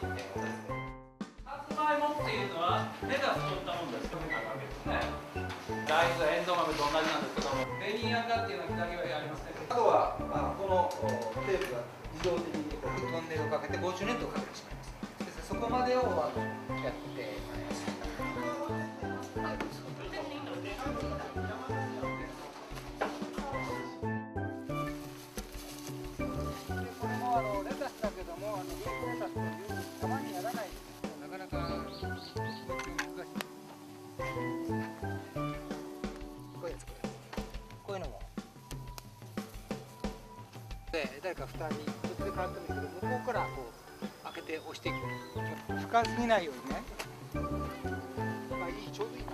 大豆エンドウ豆と同じなんですけどもベニヤカっていうのは左上ありますねあとは、まあ、このテープが自動的にこうトンネルをかけて50ネットをかけてしまいます。ですそこまでをあのやってこういうのも。で誰か2人どっちで変わってもいいけど向こうからこう開けて押していく。深すぎないようにね。まあいいちょうどいいか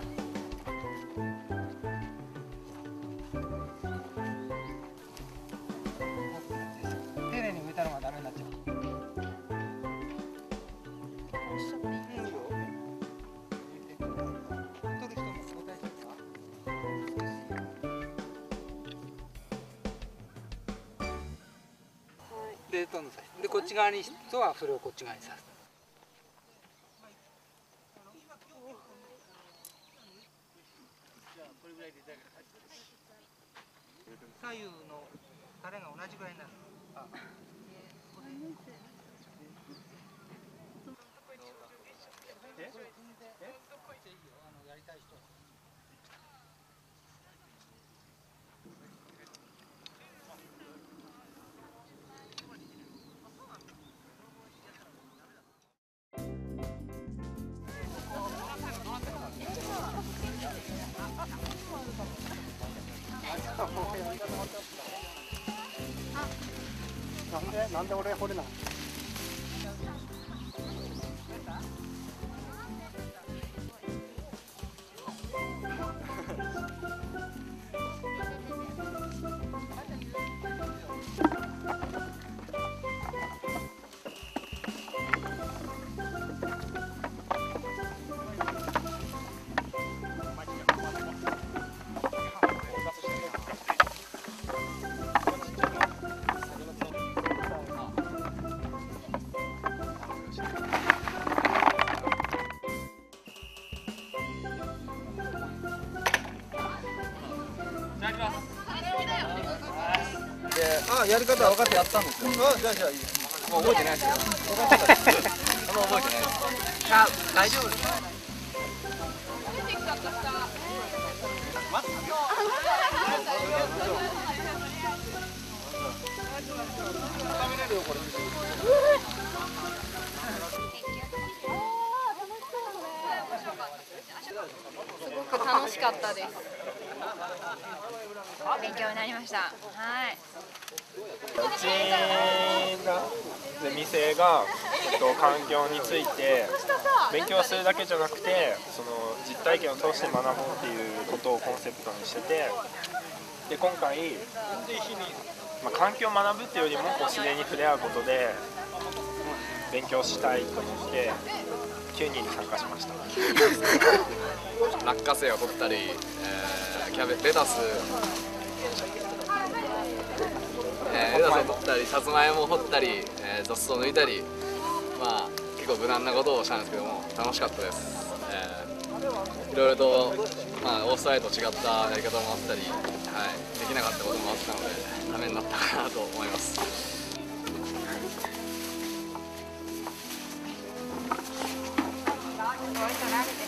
丁寧に植えたのがでどんどん刺してでこっち側に人はそれをこっち側に刺す。左右のタレが同じぐらいになる。なんでなんで俺掘れないあやり方は分かってやったんです。よあじゃあじゃあいいもう覚えてないです。よ分かってたです。あんま覚えてないです。あ大丈夫です。す。ごく楽しかったです。勉強になりました。はい。うちがで店が、えっと、環境について勉強するだけじゃなくてその実体験を通して学ぼうっていうことをコンセプトにしててで今回、まあ、環境を学ぶっていうよりもこう自然に触れ合うことで勉強したいと思って9人に参加しました。落花生を取ったり、えーキャベレタス、えー、レタスを掘ったりさつまいもを掘ったり、えー、雑草を抜いたり。まあ結構無難なことをしたんですけども楽しかったです、えー、いろいろと、まあ、オーストラリアと違ったやり方もあったり、はい、できなかったこともあったのでためになったかなと思います。